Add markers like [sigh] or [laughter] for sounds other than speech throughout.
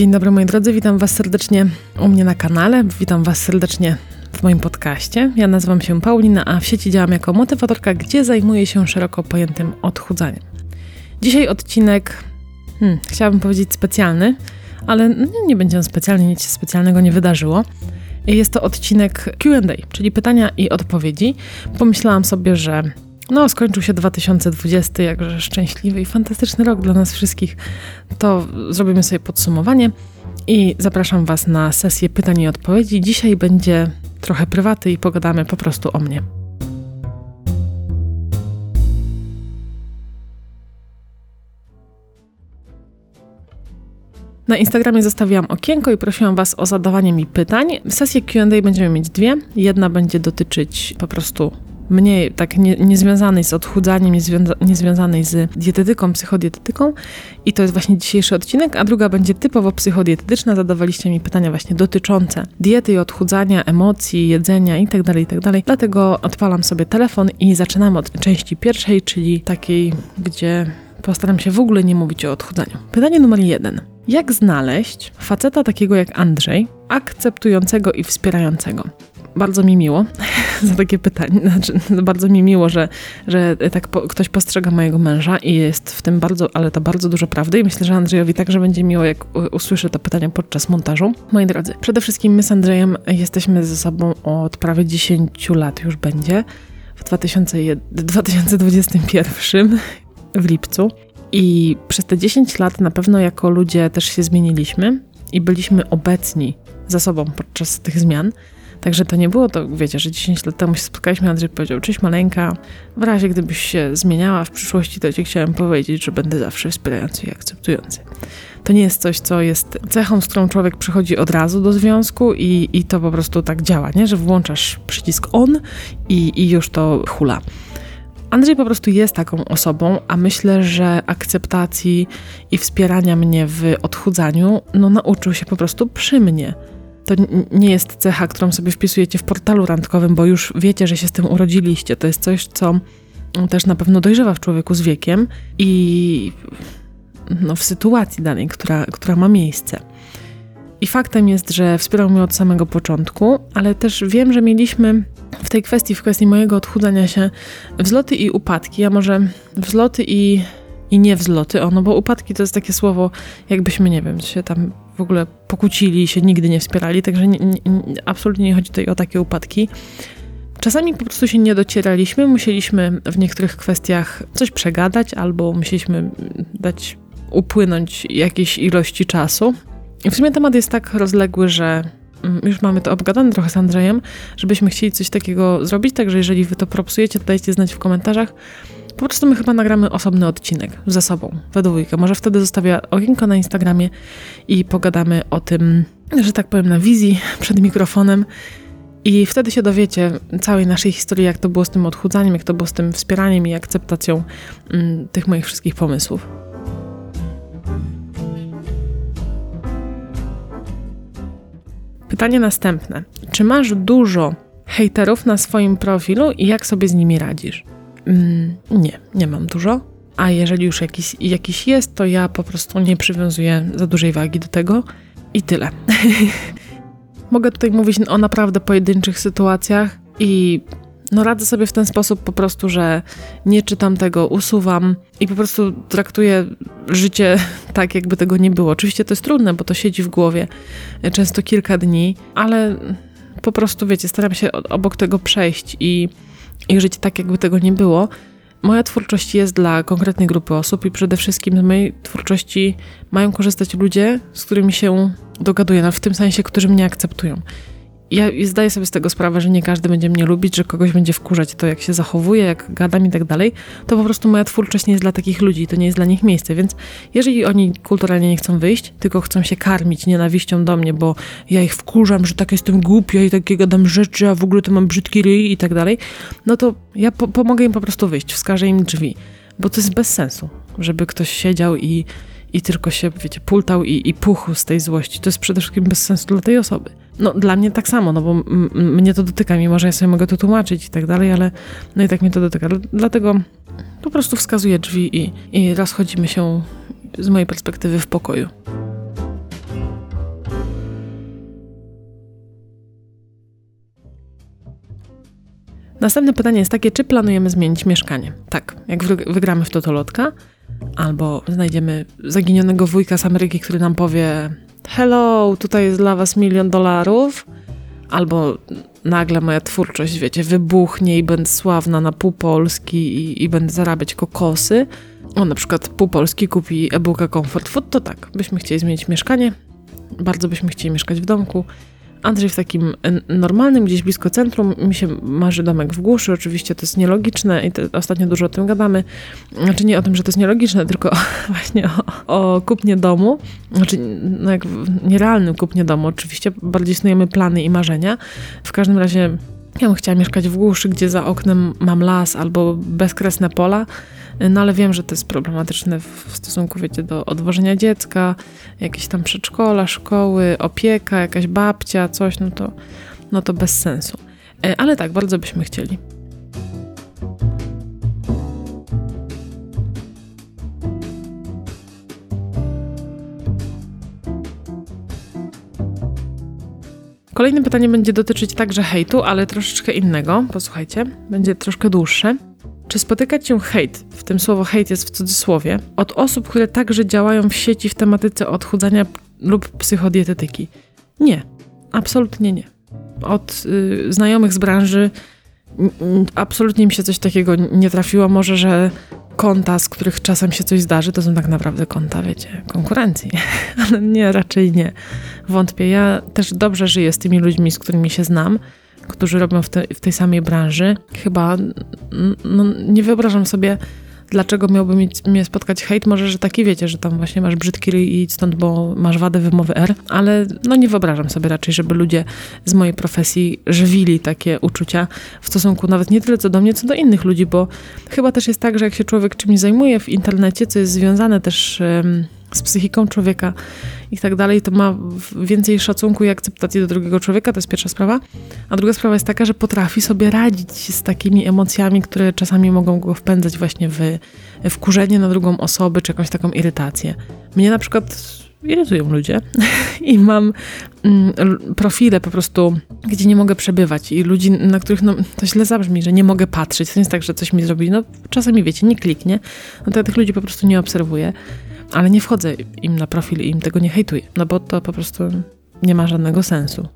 Dzień dobry moi drodzy, witam Was serdecznie u mnie na kanale, witam Was serdecznie w moim podcaście. Ja nazywam się Paulina, a w sieci działam jako motywatorka, gdzie zajmuję się szeroko pojętym odchudzaniem. Dzisiaj odcinek, hmm, chciałabym powiedzieć specjalny, ale no, nie będzie on specjalny, nic się specjalnego nie wydarzyło. Jest to odcinek QA, czyli pytania i odpowiedzi. Pomyślałam sobie, że no, skończył się 2020, jakże szczęśliwy i fantastyczny rok dla nas wszystkich. To zrobimy sobie podsumowanie i zapraszam Was na sesję pytań i odpowiedzi. Dzisiaj będzie trochę prywaty i pogadamy po prostu o mnie. Na Instagramie zostawiłam okienko i prosiłam Was o zadawanie mi pytań. Sesję QA będziemy mieć dwie. Jedna będzie dotyczyć po prostu mniej tak nie, niezwiązanej z odchudzaniem, niezwiąza, niezwiązanej z dietetyką, psychodietetyką i to jest właśnie dzisiejszy odcinek, a druga będzie typowo psychodietetyczna. Zadawaliście mi pytania właśnie dotyczące diety i odchudzania, emocji, jedzenia itd., tak itd. Tak Dlatego odpalam sobie telefon i zaczynam od części pierwszej, czyli takiej, gdzie postaram się w ogóle nie mówić o odchudzaniu. Pytanie numer jeden. Jak znaleźć faceta takiego jak Andrzej, akceptującego i wspierającego? Bardzo mi miło [laughs] za takie pytanie. Znaczy, bardzo mi miło, że, że tak po, ktoś postrzega mojego męża i jest w tym bardzo, ale to bardzo dużo prawdy i myślę, że Andrzejowi także będzie miło, jak usłyszę to pytanie podczas montażu. Moi drodzy, przede wszystkim my z Andrzejem jesteśmy ze sobą od prawie 10 lat już będzie, w 2021 w lipcu. I przez te 10 lat na pewno jako ludzie też się zmieniliśmy i byliśmy obecni za sobą podczas tych zmian. Także to nie było to, wiecie, że 10 lat temu się spotkaliśmy, Andrzej powiedział, cześć maleńka, w razie gdybyś się zmieniała w przyszłości, to ci chciałem powiedzieć, że będę zawsze wspierający i akceptujący. To nie jest coś, co jest cechą, z którą człowiek przychodzi od razu do związku i, i to po prostu tak działa, nie? Że włączasz przycisk on i, i już to hula. Andrzej po prostu jest taką osobą, a myślę, że akceptacji i wspierania mnie w odchudzaniu, no nauczył się po prostu przy mnie. To nie jest cecha, którą sobie wpisujecie w portalu randkowym, bo już wiecie, że się z tym urodziliście. To jest coś, co też na pewno dojrzewa w człowieku z wiekiem i no, w sytuacji danej, która, która ma miejsce. I faktem jest, że wspierał mnie od samego początku, ale też wiem, że mieliśmy w tej kwestii, w kwestii mojego odchudzania się, wzloty i upadki, a może wzloty i, i nie wzloty, ono, bo upadki to jest takie słowo, jakbyśmy, nie wiem, się tam w ogóle pokłócili i się nigdy nie wspierali, także nie, nie, absolutnie nie chodzi tutaj o takie upadki. Czasami po prostu się nie docieraliśmy, musieliśmy w niektórych kwestiach coś przegadać albo musieliśmy dać upłynąć jakiejś ilości czasu. W sumie temat jest tak rozległy, że mm, już mamy to obgadane trochę z Andrzejem, żebyśmy chcieli coś takiego zrobić, także jeżeli wy to propsujecie, to dajcie znać w komentarzach. Po prostu my chyba nagramy osobny odcinek ze sobą, we dwójkę. Może wtedy zostawię okienko na Instagramie i pogadamy o tym, że tak powiem, na wizji przed mikrofonem. I wtedy się dowiecie całej naszej historii, jak to było z tym odchudzaniem, jak to było z tym wspieraniem i akceptacją mm, tych moich wszystkich pomysłów. Pytanie następne. Czy masz dużo hejterów na swoim profilu i jak sobie z nimi radzisz? Mm, nie, nie mam dużo. A jeżeli już jakiś, jakiś jest, to ja po prostu nie przywiązuję za dużej wagi do tego i tyle. [laughs] Mogę tutaj mówić o naprawdę pojedynczych sytuacjach i no radzę sobie w ten sposób po prostu, że nie czytam tego, usuwam i po prostu traktuję życie [laughs] tak, jakby tego nie było. Oczywiście to jest trudne, bo to siedzi w głowie często kilka dni, ale po prostu wiecie, staram się obok tego przejść i i żyć tak, jakby tego nie było. Moja twórczość jest dla konkretnej grupy osób i przede wszystkim z mojej twórczości mają korzystać ludzie, z którymi się dogaduję, no w tym sensie, którzy mnie akceptują ja zdaję sobie z tego sprawę, że nie każdy będzie mnie lubić, że kogoś będzie wkurzać to, jak się zachowuje, jak gadam i tak dalej, to po prostu moja twórczość nie jest dla takich ludzi, to nie jest dla nich miejsce, więc jeżeli oni kulturalnie nie chcą wyjść, tylko chcą się karmić nienawiścią do mnie, bo ja ich wkurzam, że tak jestem głupia i takie gadam rzeczy, a w ogóle to mam brzydki ryj i tak dalej, no to ja po pomogę im po prostu wyjść, wskażę im drzwi, bo to jest bez sensu, żeby ktoś siedział i i tylko się, wiecie, pultał i, i puchł z tej złości. To jest przede wszystkim bez sensu dla tej osoby. No dla mnie tak samo, no bo mnie to dotyka, mimo że ja sobie mogę to tłumaczyć i tak dalej, ale no i tak mnie to dotyka. Dlatego po prostu wskazuję drzwi i, i rozchodzimy się z mojej perspektywy w pokoju. Następne pytanie jest takie, czy planujemy zmienić mieszkanie? Tak, jak wygramy w Totolotka, albo znajdziemy zaginionego wujka z Ameryki, który nam powie, hello, tutaj jest dla was milion dolarów, albo nagle moja twórczość, wiecie, wybuchnie i będę sławna na pół Polski i, i będę zarabiać kokosy. O, na przykład pół Polski kupi e-booka Comfort Food, to tak, byśmy chcieli zmienić mieszkanie, bardzo byśmy chcieli mieszkać w domku, Andrzej w takim normalnym, gdzieś blisko centrum, mi się marzy domek w głuszy, oczywiście to jest nielogiczne i ostatnio dużo o tym gadamy. Znaczy nie o tym, że to jest nielogiczne, tylko [laughs] właśnie o, o kupnie domu. Znaczy no jak nierealnym kupnie domu, oczywiście bardziej snujemy plany i marzenia. W każdym razie ja bym chciała mieszkać w głuszy, gdzie za oknem mam las albo bezkresne pola, no ale wiem, że to jest problematyczne w stosunku, wiecie, do odwożenia dziecka, jakieś tam przedszkola, szkoły, opieka, jakaś babcia, coś, no to, no to bez sensu. E, ale tak, bardzo byśmy chcieli. Kolejne pytanie będzie dotyczyć także hejtu, ale troszeczkę innego. Posłuchajcie, będzie troszkę dłuższe. Czy spotykać się hejt, w tym słowo hejt jest w cudzysłowie, od osób, które także działają w sieci w tematyce odchudzania lub psychodietetyki? Nie, absolutnie nie. Od y, znajomych z branży absolutnie mi się coś takiego nie trafiło. Może, że konta, z których czasem się coś zdarzy, to są tak naprawdę konta, wiecie, konkurencji. [laughs] Ale nie, raczej nie. Wątpię. Ja też dobrze żyję z tymi ludźmi, z którymi się znam którzy robią w, te, w tej samej branży. Chyba no, nie wyobrażam sobie, dlaczego miałby mi, mnie spotkać hejt. Może, że taki wiecie, że tam właśnie masz brzydki i stąd, bo masz wadę wymowy R, ale no nie wyobrażam sobie raczej, żeby ludzie z mojej profesji żywili takie uczucia w stosunku nawet nie tyle co do mnie, co do innych ludzi, bo chyba też jest tak, że jak się człowiek czymś zajmuje w internecie, co jest związane też z psychiką człowieka i tak dalej, to ma więcej szacunku i akceptacji do drugiego człowieka, to jest pierwsza sprawa. A druga sprawa jest taka, że potrafi sobie radzić z takimi emocjami, które czasami mogą go wpędzać właśnie w wkurzenie na drugą osobę, czy jakąś taką irytację. Mnie na przykład irytują ludzie [laughs] i mam mm, profile po prostu, gdzie nie mogę przebywać i ludzi, na których no, to źle zabrzmi, że nie mogę patrzeć. To nie jest tak, że coś mi zrobi. No czasami wiecie, nie kliknie, no to ja tych ludzi po prostu nie obserwuję ale nie wchodzę im na profil i im tego nie hejtuję, no bo to po prostu nie ma żadnego sensu.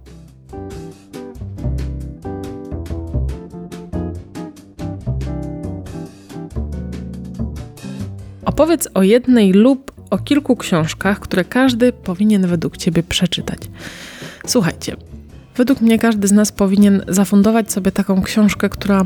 Opowiedz o jednej lub o kilku książkach, które każdy powinien według Ciebie przeczytać. Słuchajcie, według mnie każdy z nas powinien zafundować sobie taką książkę, która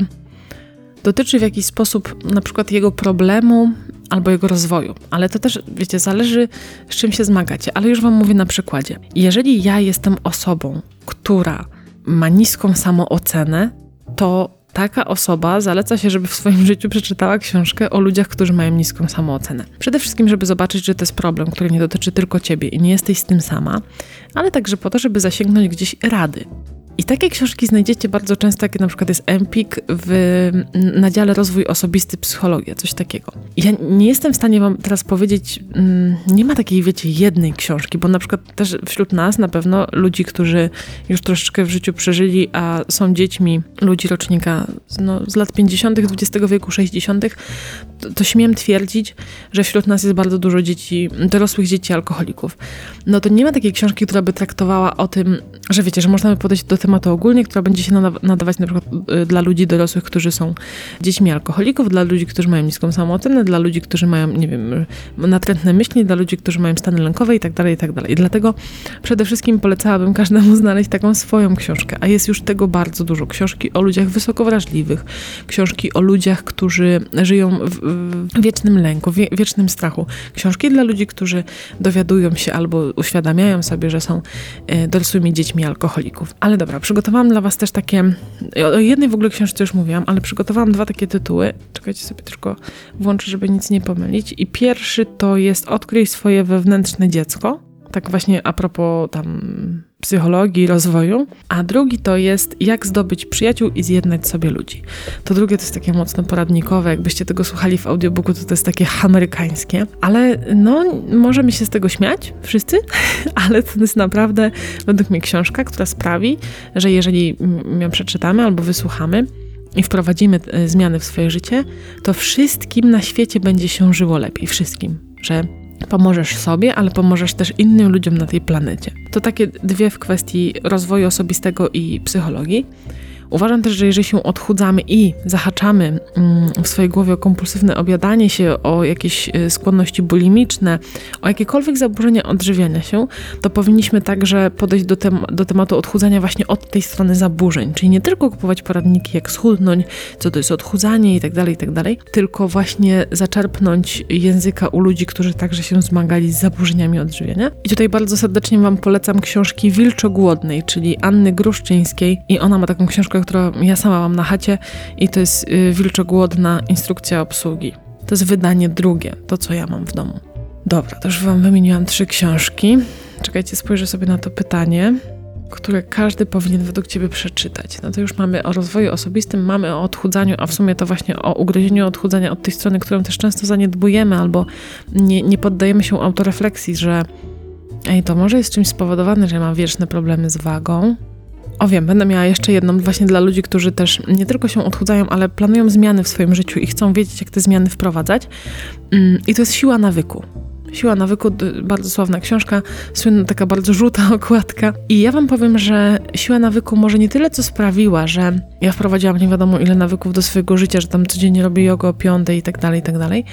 dotyczy w jakiś sposób na przykład jego problemu albo jego rozwoju. Ale to też, wiecie, zależy z czym się zmagacie. Ale już Wam mówię na przykładzie. Jeżeli ja jestem osobą, która ma niską samoocenę, to taka osoba zaleca się, żeby w swoim życiu przeczytała książkę o ludziach, którzy mają niską samoocenę. Przede wszystkim, żeby zobaczyć, że to jest problem, który nie dotyczy tylko ciebie i nie jesteś z tym sama, ale także po to, żeby zasięgnąć gdzieś rady. I takie książki znajdziecie bardzo często, jak na przykład jest Empik w, na dziale Rozwój Osobisty Psychologia, coś takiego. Ja nie jestem w stanie wam teraz powiedzieć, mm, nie ma takiej, wiecie, jednej książki, bo na przykład też wśród nas na pewno ludzi, którzy już troszeczkę w życiu przeżyli, a są dziećmi ludzi rocznika no, z lat 50., XX wieku, 60., to, to śmiem twierdzić, że wśród nas jest bardzo dużo dzieci, dorosłych dzieci alkoholików. No to nie ma takiej książki, która by traktowała o tym, że wiecie, że można by podejść do tematu ogólnie, która będzie się nadawać na przykład y, dla ludzi dorosłych, którzy są dziećmi alkoholików, dla ludzi, którzy mają niską samoocenę, dla ludzi, którzy mają, nie wiem, natrętne myśli, dla ludzi, którzy mają stany lękowe i tak dalej, i tak dalej. Dlatego przede wszystkim polecałabym każdemu [laughs] znaleźć taką swoją książkę, a jest już tego bardzo dużo. Książki o ludziach wysoko wrażliwych, książki o ludziach, którzy żyją w, w wiecznym lęku, w wiecznym strachu. Książki dla ludzi, którzy dowiadują się albo uświadamiają sobie, że są e, dorosłymi dziećmi alkoholików. Ale dobra, przygotowałam dla Was też takie. O jednej w ogóle książce już mówiłam, ale przygotowałam dwa takie tytuły. Czekajcie sobie tylko włączę, żeby nic nie pomylić. I pierwszy to jest Odkryj swoje wewnętrzne dziecko. Tak właśnie a propos tam psychologii, rozwoju, a drugi to jest jak zdobyć przyjaciół i zjednać sobie ludzi. To drugie to jest takie mocno poradnikowe, jakbyście tego słuchali w audiobooku, to to jest takie amerykańskie, ale no możemy się z tego śmiać wszyscy, [laughs] ale to jest naprawdę według mnie książka, która sprawi, że jeżeli ją przeczytamy albo wysłuchamy, i wprowadzimy e, zmiany w swoje życie, to wszystkim na świecie będzie się żyło lepiej. Wszystkim. Że pomożesz sobie, ale pomożesz też innym ludziom na tej planecie. To takie dwie w kwestii rozwoju osobistego i psychologii. Uważam też, że jeżeli się odchudzamy i zahaczamy mm, w swojej głowie o kompulsywne obiadanie się, o jakieś e, skłonności bulimiczne, o jakiekolwiek zaburzenia odżywiania się, to powinniśmy także podejść do, tem do tematu odchudzania właśnie od tej strony zaburzeń. Czyli nie tylko kupować poradniki, jak schudnąć, co to jest odchudzanie i tak dalej, i tak tylko właśnie zaczerpnąć języka u ludzi, którzy także się zmagali z zaburzeniami odżywiania. I tutaj bardzo serdecznie Wam polecam książki Wilczogłodnej, czyli Anny Gruszczyńskiej i ona ma taką książkę książkę, którą ja sama mam na chacie i to jest y, Wilczogłodna instrukcja obsługi. To jest wydanie drugie, to co ja mam w domu. Dobra, to już wam wymieniłam trzy książki. Czekajcie, spojrzę sobie na to pytanie, które każdy powinien według ciebie przeczytać. No to już mamy o rozwoju osobistym, mamy o odchudzaniu, a w sumie to właśnie o ugryzieniu odchudzania od tej strony, którą też często zaniedbujemy albo nie, nie poddajemy się autorefleksji, że ej, to może jest czymś spowodowane, że mam wieczne problemy z wagą, o wiem, będę miała jeszcze jedną właśnie dla ludzi, którzy też nie tylko się odchudzają, ale planują zmiany w swoim życiu i chcą wiedzieć, jak te zmiany wprowadzać. Mm, I to jest siła nawyku. Siła nawyku, bardzo sławna książka, słynna taka bardzo żółta [laughs] okładka. I ja wam powiem, że siła nawyku może nie tyle, co sprawiła, że ja wprowadziłam nie wiadomo ile nawyków do swojego życia, że tam codziennie robię jogę o piątej i tak dalej, i tak dalej,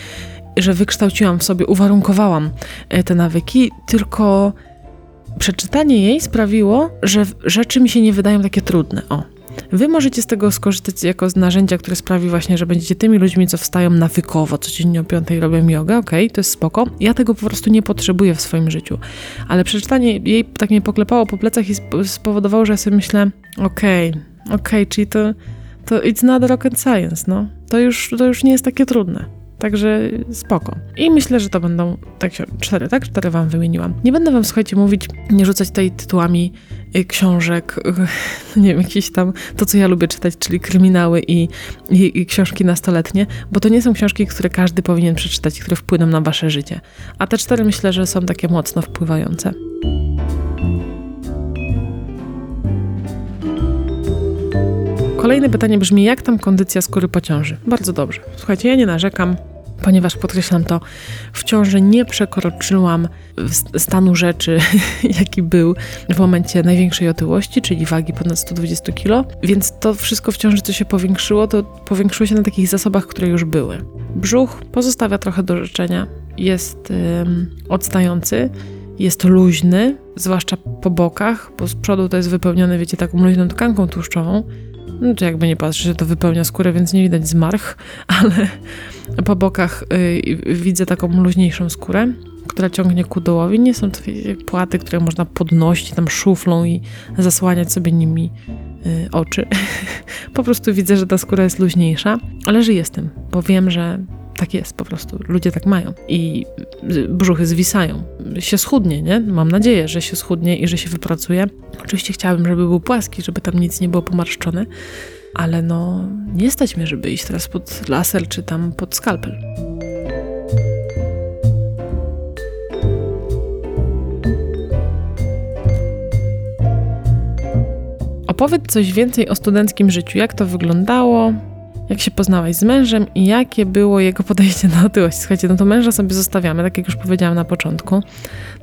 że wykształciłam w sobie, uwarunkowałam e, te nawyki, tylko przeczytanie jej sprawiło, że rzeczy mi się nie wydają takie trudne. O. Wy możecie z tego skorzystać jako z narzędzia, które sprawi właśnie, że będziecie tymi ludźmi, co wstają nawykowo, codziennie o piątej robią jogę, okej, okay, to jest spoko. Ja tego po prostu nie potrzebuję w swoim życiu. Ale przeczytanie jej tak mnie poklepało po plecach i spowodowało, że ja sobie myślę, okej, okay, okej, okay, czyli to, to it's not rocket science, no. To już, to już nie jest takie trudne. Także spoko. I myślę, że to będą tak cztery, tak? Cztery wam wymieniłam. Nie będę wam, słuchajcie, mówić, nie rzucać tutaj tytułami y, książek, [laughs] nie wiem, jakieś tam, to co ja lubię czytać, czyli kryminały i, i, i książki nastoletnie, bo to nie są książki, które każdy powinien przeczytać, które wpłyną na wasze życie. A te cztery myślę, że są takie mocno wpływające. Kolejne pytanie brzmi, jak tam kondycja skóry po ciąży? Bardzo dobrze. Słuchajcie, ja nie narzekam, ponieważ podkreślam to, w ciąży nie przekroczyłam stanu rzeczy, [laughs] jaki był w momencie największej otyłości, czyli wagi ponad 120 kg, więc to wszystko w ciąży, co się powiększyło, to powiększyło się na takich zasobach, które już były. Brzuch pozostawia trochę do życzenia, jest ym, odstający, jest luźny, zwłaszcza po bokach, bo z przodu to jest wypełnione, wiecie, taką luźną tkanką tłuszczową, no jakby nie patrzeć, to wypełnia skórę, więc nie widać zmarch, [laughs] ale po bokach y, widzę taką luźniejszą skórę, która ciągnie ku dołowi. Nie są to płaty, które można podnosić tam szuflą i zasłaniać sobie nimi y, oczy. [laughs] po prostu widzę, że ta skóra jest luźniejsza, ale żyję z tym, bo wiem, że tak jest po prostu. Ludzie tak mają. I brzuchy zwisają. Się schudnie, nie? Mam nadzieję, że się schudnie i że się wypracuje. Oczywiście chciałabym, żeby był płaski, żeby tam nic nie było pomarszczone, ale no nie stać mnie, żeby iść teraz pod laser czy tam pod skalpel. Opowiedz coś więcej o studenckim życiu. Jak to wyglądało? Jak się poznałaś z mężem i jakie było jego podejście [laughs] na otyłość. Słuchajcie, no to męża sobie zostawiamy, tak jak już powiedziałam na początku.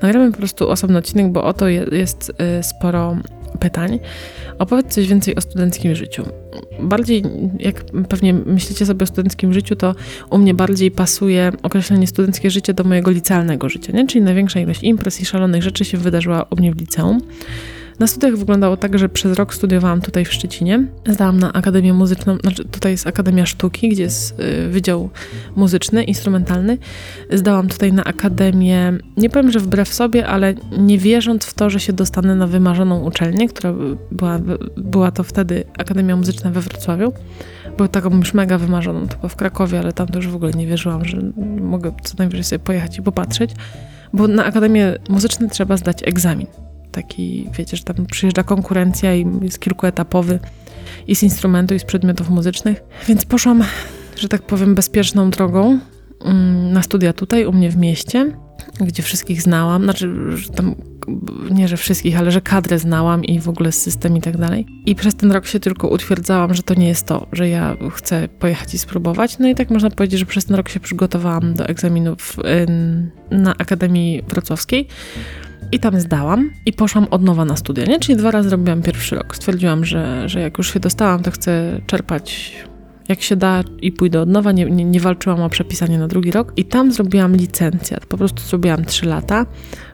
Nagramy po prostu osobny odcinek, bo o to jest y, sporo pytań. Opowiedz coś więcej o studenckim życiu. Bardziej, jak pewnie myślicie sobie o studenckim życiu, to u mnie bardziej pasuje określenie studenckie życie do mojego licealnego życia, nie? czyli największa ilość imprez i szalonych rzeczy się wydarzyła u mnie w liceum. Na studiach wyglądało tak, że przez rok studiowałam tutaj w Szczecinie. Zdałam na Akademię Muzyczną, znaczy tutaj jest Akademia Sztuki, gdzie jest y, Wydział Muzyczny, Instrumentalny. Zdałam tutaj na Akademię, nie powiem, że wbrew sobie, ale nie wierząc w to, że się dostanę na wymarzoną uczelnię, która była, była to wtedy Akademia Muzyczna we Wrocławiu. Była taką już mega wymarzoną, to w Krakowie, ale tam to już w ogóle nie wierzyłam, że mogę co najwyżej sobie pojechać i popatrzeć, bo na Akademię Muzyczną trzeba zdać egzamin taki, wiecie, że tam przyjeżdża konkurencja i jest kilkuetapowy i z instrumentu, i z przedmiotów muzycznych. Więc poszłam, że tak powiem, bezpieczną drogą mm, na studia tutaj, u mnie w mieście. gdzie wszystkich znałam, znaczy tam nie, że wszystkich, ale że kadrę znałam i w ogóle system i tak dalej. I przez ten rok się tylko utwierdzałam, że to nie jest to, że ja chcę pojechać i spróbować. No i tak można powiedzieć, że przez ten rok się przygotowałam do egzaminów na Akademii Wrocławskiej. I tam zdałam i poszłam od nowa na studia, nie? Czyli dwa razy robiłam pierwszy rok. Stwierdziłam, że, że jak już się dostałam, to chcę czerpać jak się da i pójdę od nowa. Nie, nie, nie, walczyłam o przepisanie na drugi rok. I tam zrobiłam licencjat. Po prostu zrobiłam trzy lata.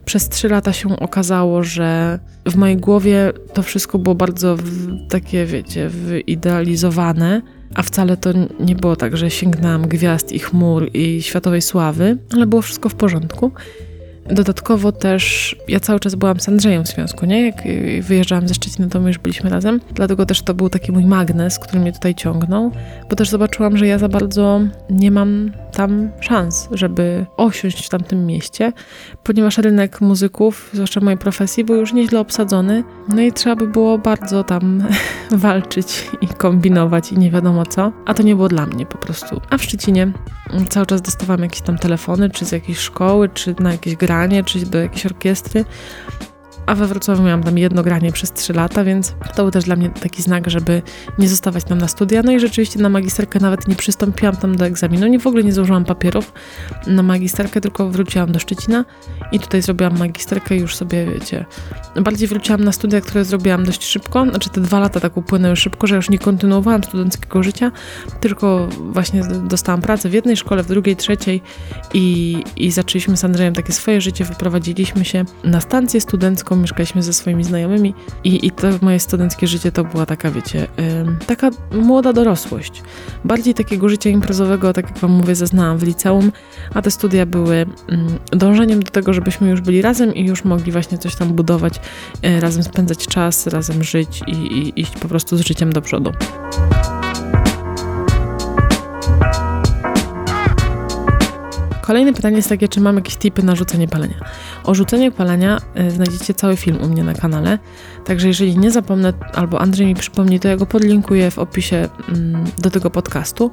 Przez trzy lata się okazało, że w mojej głowie to wszystko było bardzo w, takie, wiecie, wyidealizowane. A wcale to nie było tak, że sięgnęłam gwiazd i chmur i światowej sławy, ale było wszystko w porządku. Dodatkowo też ja cały czas byłam z Andrzejem w związku, nie? Jak wyjeżdżałam ze Szczecina, to my już byliśmy razem. Dlatego też to był taki mój magnes, który mnie tutaj ciągnął, bo też zobaczyłam, że ja za bardzo nie mam tam szans, żeby osiąść w tamtym mieście, ponieważ rynek muzyków, zwłaszcza mojej profesji, był już nieźle obsadzony, no i trzeba by było bardzo tam [laughs] walczyć i kombinować i nie wiadomo co, a to nie było dla mnie po prostu. A w Szczecinie cały czas dostawałam jakieś tam telefony, czy z jakiejś szkoły, czy na jakieś granie, czy do jakiejś orkiestry, a we Wrocławiu miałam tam jedno granie przez trzy lata, więc to był też dla mnie taki znak, żeby nie zostawać tam na studia. No i rzeczywiście na magisterkę nawet nie przystąpiłam tam do egzaminu, nie w ogóle nie złożyłam papierów na magisterkę, tylko wróciłam do Szczecina i tutaj zrobiłam magisterkę już sobie, wiecie, bardziej wróciłam na studia, które zrobiłam dość szybko, znaczy te dwa lata tak upłynęły szybko, że już nie kontynuowałam studenckiego życia, tylko właśnie dostałam pracę w jednej szkole, w drugiej, trzeciej i, i zaczęliśmy z Andrzejem takie swoje życie, wyprowadziliśmy się na stację studencką, mieszkaliśmy ze swoimi znajomymi i, i to moje studenckie życie to była taka, wiecie, taka młoda dorosłość. Bardziej takiego życia imprezowego, tak jak wam mówię, zaznałam w liceum, a te studia były dążeniem do tego, żebyśmy już byli razem i już mogli właśnie coś tam budować, e, razem spędzać czas, razem żyć i, i iść po prostu z życiem do przodu. Kolejne pytanie jest takie, czy mam jakieś tipy na rzucenie palenia. O rzuceniu palenia y, znajdziecie cały film u mnie na kanale, także jeżeli nie zapomnę, albo Andrzej mi przypomni, to ja go podlinkuję w opisie mm, do tego podcastu.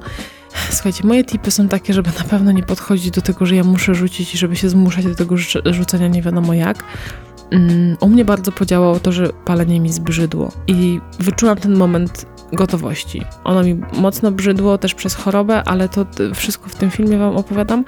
Słuchajcie, moje tipy są takie, żeby na pewno nie podchodzić do tego, że ja muszę rzucić i żeby się zmuszać do tego rzucenia nie wiadomo jak. Mm, u mnie bardzo podziałało to, że palenie mi zbrzydło i wyczułam ten moment gotowości. Ono mi mocno brzydło też przez chorobę, ale to wszystko w tym filmie Wam opowiadam,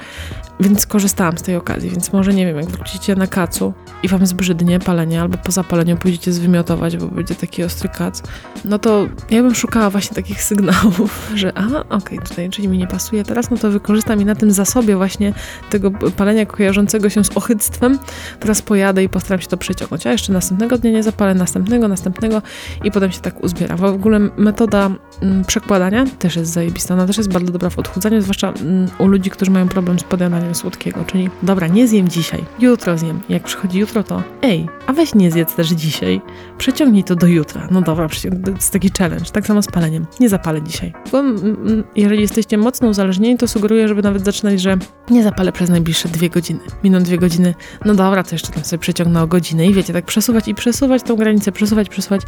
więc korzystałam z tej okazji. Więc może nie wiem, jak wrócicie na kacu i Wam zbrzydnie palenie, albo po zapaleniu pójdziecie zwymiotować, bo będzie taki ostry kac, no to ja bym szukała właśnie takich sygnałów, że aha, okej, okay, tutaj czyli mi nie pasuje teraz, no to wykorzystam i na tym zasobie właśnie tego palenia kojarzącego się z ochyctwem teraz pojadę i postaram się to przeciągnąć. A jeszcze następnego dnia nie zapalę, następnego, następnego i potem się tak uzbieram. W ogóle metoda mm, przekładania też jest zajebista. Ona też jest bardzo dobra w odchudzaniu, zwłaszcza mm, u ludzi, którzy mają problem z podjadaniem słodkiego. Czyli dobra, nie zjem dzisiaj, jutro zjem. Jak przychodzi jutro, to ej, a weź nie zjedz też dzisiaj. Przeciągnij to do jutra. No dobra, to jest taki challenge. Tak samo z paleniem. Nie zapalę dzisiaj. Bo mm, jeżeli jesteście mocno uzależnieni, to sugeruję, żeby nawet zaczynać, że nie zapalę przez najbliższe dwie godziny. Miną dwie godziny, no dobra, to jeszcze tam sobie przeciągnę o godzinę i wiecie, tak przesuwać i przesuwać tą granicę, przesuwać, przesuwać.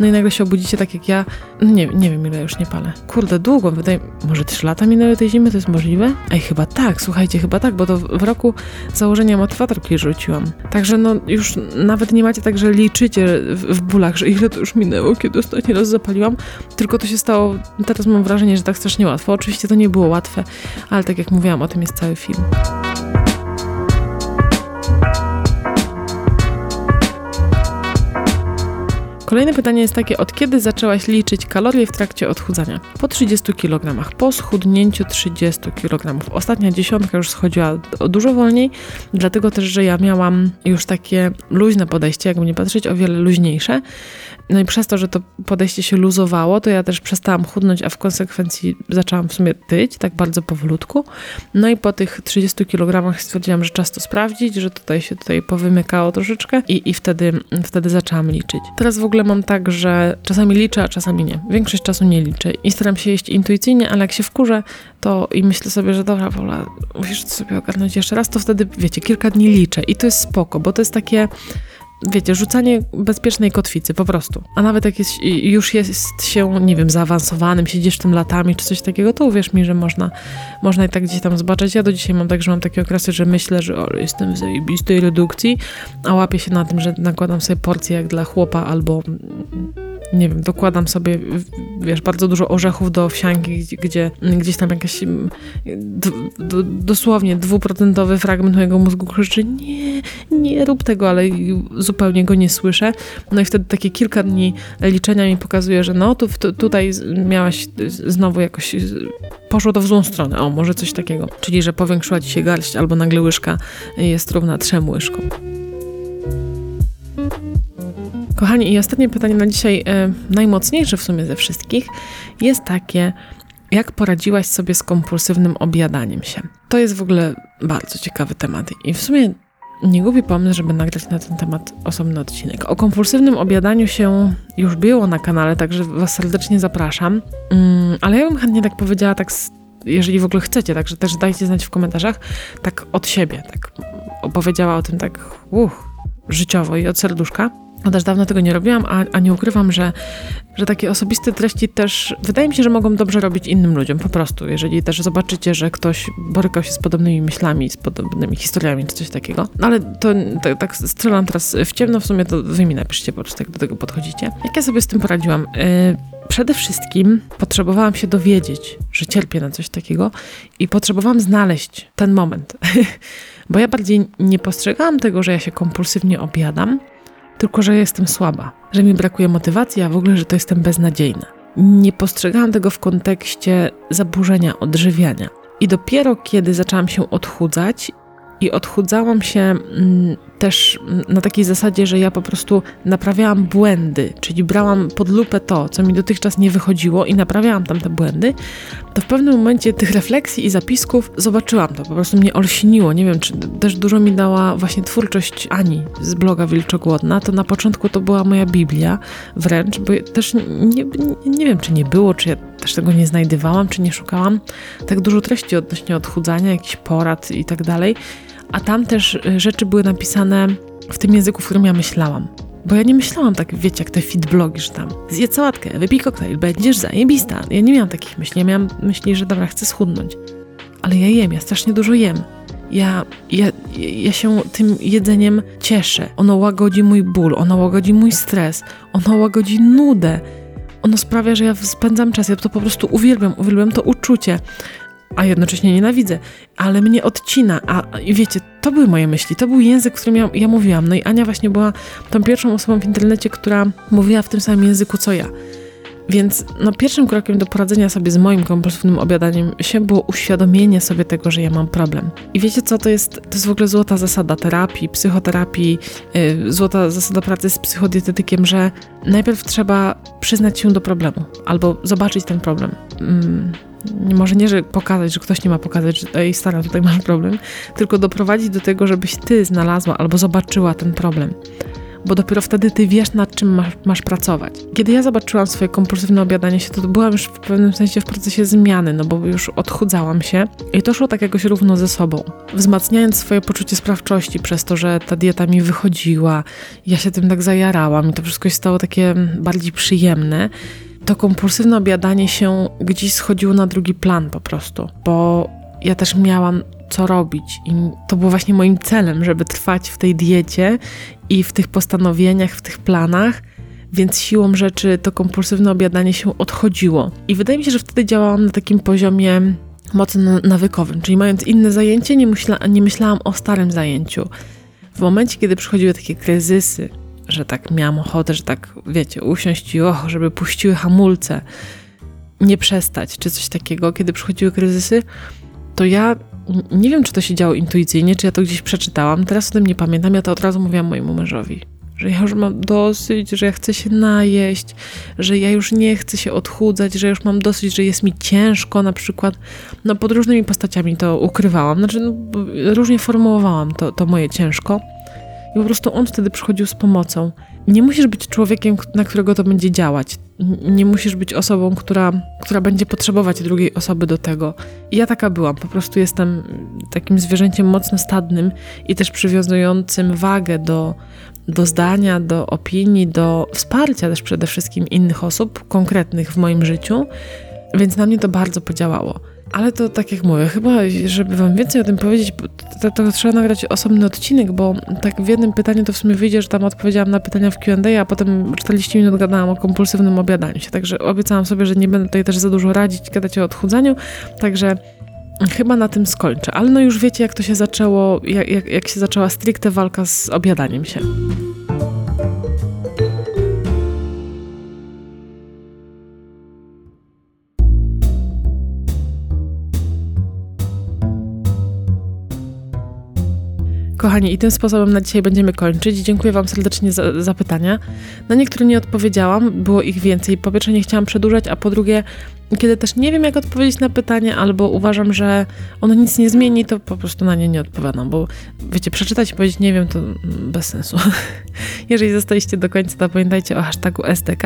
No i nagle się obudzicie tak jak ja, no nie, nie wiem ile już nie palę. Kurde, długo, wydaje może trzy lata minęły tej zimy, to jest możliwe? Ej, chyba tak, słuchajcie, chyba tak, bo to w roku założenia motywatorki rzuciłam. Także no już nawet nie macie tak, że liczycie w, w bólach, że ile to już minęło, kiedy ostatni raz zapaliłam, tylko to się stało, teraz mam wrażenie, że tak strasznie łatwo. Oczywiście to nie było łatwe, ale tak jak mówiłam, o tym jest cały film. Kolejne pytanie jest takie, od kiedy zaczęłaś liczyć kalorie w trakcie odchudzania? Po 30 kg, po schudnięciu 30 kg. Ostatnia dziesiątka już schodziła dużo wolniej, dlatego też, że ja miałam już takie luźne podejście, jakby nie patrzeć, o wiele luźniejsze. No i przez to, że to podejście się luzowało, to ja też przestałam chudnąć, a w konsekwencji zaczęłam w sumie tyć, tak bardzo powolutku. No i po tych 30 kg stwierdziłam, że czas to sprawdzić, że tutaj się tutaj powymykało troszeczkę i, i wtedy, wtedy zaczęłam liczyć. Teraz w ogóle mam tak, że czasami liczę, a czasami nie. Większość czasu nie liczę i staram się jeść intuicyjnie, ale jak się wkurzę, to i myślę sobie, że dobra, Wola, musisz to sobie ogarnąć jeszcze raz, to wtedy, wiecie, kilka dni liczę i to jest spoko, bo to jest takie wiecie, rzucanie bezpiecznej kotwicy, po prostu. A nawet jak jest, już jest się, nie wiem, zaawansowanym, siedzisz tym latami czy coś takiego, to uwierz mi, że można, można i tak gdzieś tam zobaczyć. Ja do dzisiaj mam tak, że mam takie okresy, że myślę, że o, jestem w zajebistej redukcji, a łapię się na tym, że nakładam sobie porcję jak dla chłopa albo nie wiem, dokładam sobie, wiesz, bardzo dużo orzechów do owsianki, gdzie gdzieś tam jakaś dosłownie dwuprocentowy fragment mojego mózgu krzyczy nie, nie rób tego, ale zupełnie go nie słyszę. No i wtedy takie kilka dni liczenia mi pokazuje, że no, tu, tutaj miałaś znowu jakoś, poszło to w złą stronę, o, może coś takiego. Czyli, że powiększyła ci się garść albo nagle łyżka jest równa trzem łyżkom. Kochani, i ostatnie pytanie na dzisiaj, e, najmocniejsze w sumie ze wszystkich, jest takie, jak poradziłaś sobie z kompulsywnym objadaniem się? To jest w ogóle bardzo ciekawy temat i w sumie nie gubi pomysł, żeby nagrać na ten temat osobny odcinek. O kompulsywnym obiadaniu się już było na kanale, także Was serdecznie zapraszam. Mm, ale ja bym chętnie tak powiedziała, tak, jeżeli w ogóle chcecie, także też dajcie znać w komentarzach, tak od siebie, tak opowiedziała o tym tak, uch, życiowo i od serduszka. No też dawno tego nie robiłam, a, a, nie ukrywam, że, że takie osobiste treści też wydaje mi się, że mogą dobrze robić innym ludziom, po prostu. Jeżeli też zobaczycie, że ktoś borykał się z podobnymi myślami, z podobnymi historiami czy coś takiego. No ale to, to tak strzelam teraz w ciemno, w sumie to wy mi napiszcie po prostu, jak do tego podchodzicie. Jak ja sobie z tym poradziłam? Yy, przede wszystkim potrzebowałam się dowiedzieć, że cierpię na coś takiego i potrzebowałam znaleźć ten moment. [laughs] Bo ja bardziej nie postrzegałam tego, że ja się kompulsywnie obiadam, tylko że jestem słaba, że mi brakuje motywacji, a w ogóle, że to jestem beznadziejna. Nie postrzegałam tego w kontekście zaburzenia odżywiania. I dopiero kiedy zaczęłam się odchudzać i odchudzałam się mm, też na takiej zasadzie, że ja po prostu naprawiałam błędy, czyli brałam pod lupę to, co mi dotychczas nie wychodziło i naprawiałam tam te błędy, to w pewnym momencie tych refleksji i zapisków zobaczyłam to, po prostu mnie olśniło. Nie wiem, czy też dużo mi dała właśnie twórczość Ani z bloga Wilczogłodna. To na początku to była moja Biblia wręcz, bo też nie, nie, wiem, czy nie było, czy ja też tego nie znajdowałam, czy nie szukałam tak dużo treści odnośnie odchudzania, jakichś porad i tak dalej a tam też y, rzeczy były napisane w tym języku, w którym ja myślałam. Bo ja nie myślałam tak, wiecie, jak te fit blogi, że tam zjedz sałatkę, wypij koktajl, będziesz zajebista. Ja nie miałam takich myśli, ja miałam myśli, że dobra, chcę schudnąć. Ale ja jem, ja strasznie dużo jem. Ja, ja, ja się tym jedzeniem cieszę. Ono łagodzi mój ból, ono łagodzi mój stres, ono łagodzi nudę. Ono sprawia, że ja spędzam czas, ja to po prostu uwielbiam, uwielbiam to uczucie a jednocześnie nienawidzę, ale mnie odcina. A wiecie, to były moje myśli, to był język, którym ja, ja mówiłam. No i Ania właśnie była tą pierwszą osobą w internecie, która mówiła w tym samym języku co ja. Więc no, pierwszym krokiem do poradzenia sobie z moim kompulsywnym obiadaniem się było uświadomienie sobie tego, że ja mam problem. I wiecie co, to jest, to jest w ogóle złota zasada terapii, psychoterapii, yy, złota zasada pracy z psychodietetykiem, że najpierw trzeba przyznać się do problemu albo zobaczyć ten problem. Yy może nie, że pokazać, że ktoś nie ma pokazać, że ej stara, tutaj masz problem, tylko doprowadzić do tego, żebyś ty znalazła albo zobaczyła ten problem. Bo dopiero wtedy ty wiesz, nad czym masz, masz pracować. Kiedy ja zobaczyłam swoje kompulsywne obiadanie się, to byłam już w pewnym sensie w procesie zmiany, no bo już odchudzałam się i to szło tak jakoś równo ze sobą. Wzmacniając swoje poczucie sprawczości przez to, że ta dieta mi wychodziła, ja się tym tak zajarałam i to wszystko się stało takie bardziej przyjemne to kompulsywne obiadanie się gdzieś schodziło na drugi plan po prostu, bo ja też miałam co robić i to było właśnie moim celem, żeby trwać w tej diecie i w tych postanowieniach, w tych planach, więc siłą rzeczy to kompulsywne obiadanie się odchodziło. I wydaje mi się, że wtedy działałam na takim poziomie mocno nawykowym, czyli mając inne zajęcie, nie, myśla, nie myślałam o starym zajęciu. W momencie, kiedy przychodziły takie kryzysy, że tak miałam ochotę, że tak, wiecie, usiąść i och, żeby puściły hamulce, nie przestać, czy coś takiego, kiedy przychodziły kryzysy, to ja nie wiem, czy to się działo intuicyjnie, czy ja to gdzieś przeczytałam, teraz o tym nie pamiętam, ja to od razu mówiłam mojemu mężowi, że ja już mam dosyć, że ja chcę się najeść, że ja już nie chcę się odchudzać, że już mam dosyć, że jest mi ciężko na przykład. No pod różnymi postaciami to ukrywałam, znaczy no, różnie formułowałam to, to moje ciężko. I po prostu on wtedy przychodził z pomocą. Nie musisz być człowiekiem, na którego to będzie działać. Nie musisz być osobą, która, która będzie potrzebować drugiej osoby do tego. I ja taka byłam. Po prostu jestem takim zwierzęciem mocno stadnym i też przywiązującym wagę do, do zdania, do opinii, do wsparcia też przede wszystkim innych osób konkretnych w moim życiu, więc na mnie to bardzo podziałało. Ale to tak jak mówię, chyba, żeby wam więcej o tym powiedzieć, to, to, trzeba nagrać osobny odcinek, bo tak w jednym pytaniu to w sumie wyjdzie, że tam odpowiedziałam na pytania w Q&A, a potem 40 minut gadałam o kompulsywnym obiadaniu się, także obiecałam sobie, że nie będę tutaj też za dużo radzić, gadać o odchudzaniu, także chyba na tym skończę. Ale no już wiecie, jak to się zaczęło, jak, jak, jak się zaczęła stricte walka z obiadaniem się. Kochani, i tym sposobem na dzisiaj będziemy kończyć. Dziękuję Wam serdecznie za, za pytania. Na niektóre nie odpowiedziałam, było ich więcej. Po pierwsze, nie chciałam przedłużać, a po drugie, kiedy też nie wiem, jak odpowiedzieć na pytanie, albo uważam, że ono nic nie zmieni, to po prostu na nie nie odpowiadam, bo wiecie, przeczytać i powiedzieć nie wiem, to bez sensu. [laughs] Jeżeli zostaliście do końca, to pamiętajcie o hashtagu SDK.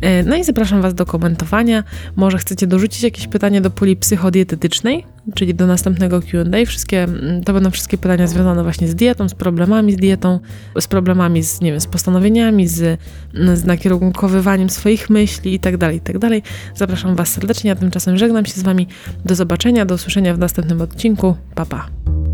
E, no i zapraszam Was do komentowania. Może chcecie dorzucić jakieś pytanie do puli psychodietetycznej, czyli do następnego QA. Wszystkie, mm, to będą wszystkie pytania związane właśnie z dietą, z problemami z dietą, z problemami z, nie wiem, z postanowieniami, z, z nakierunkowywaniem swoich myśli itd., tak itd. Tak zapraszam Was serdecznie, a tymczasem żegnam się z Wami. Do zobaczenia, do usłyszenia w następnym odcinku. Pa, pa.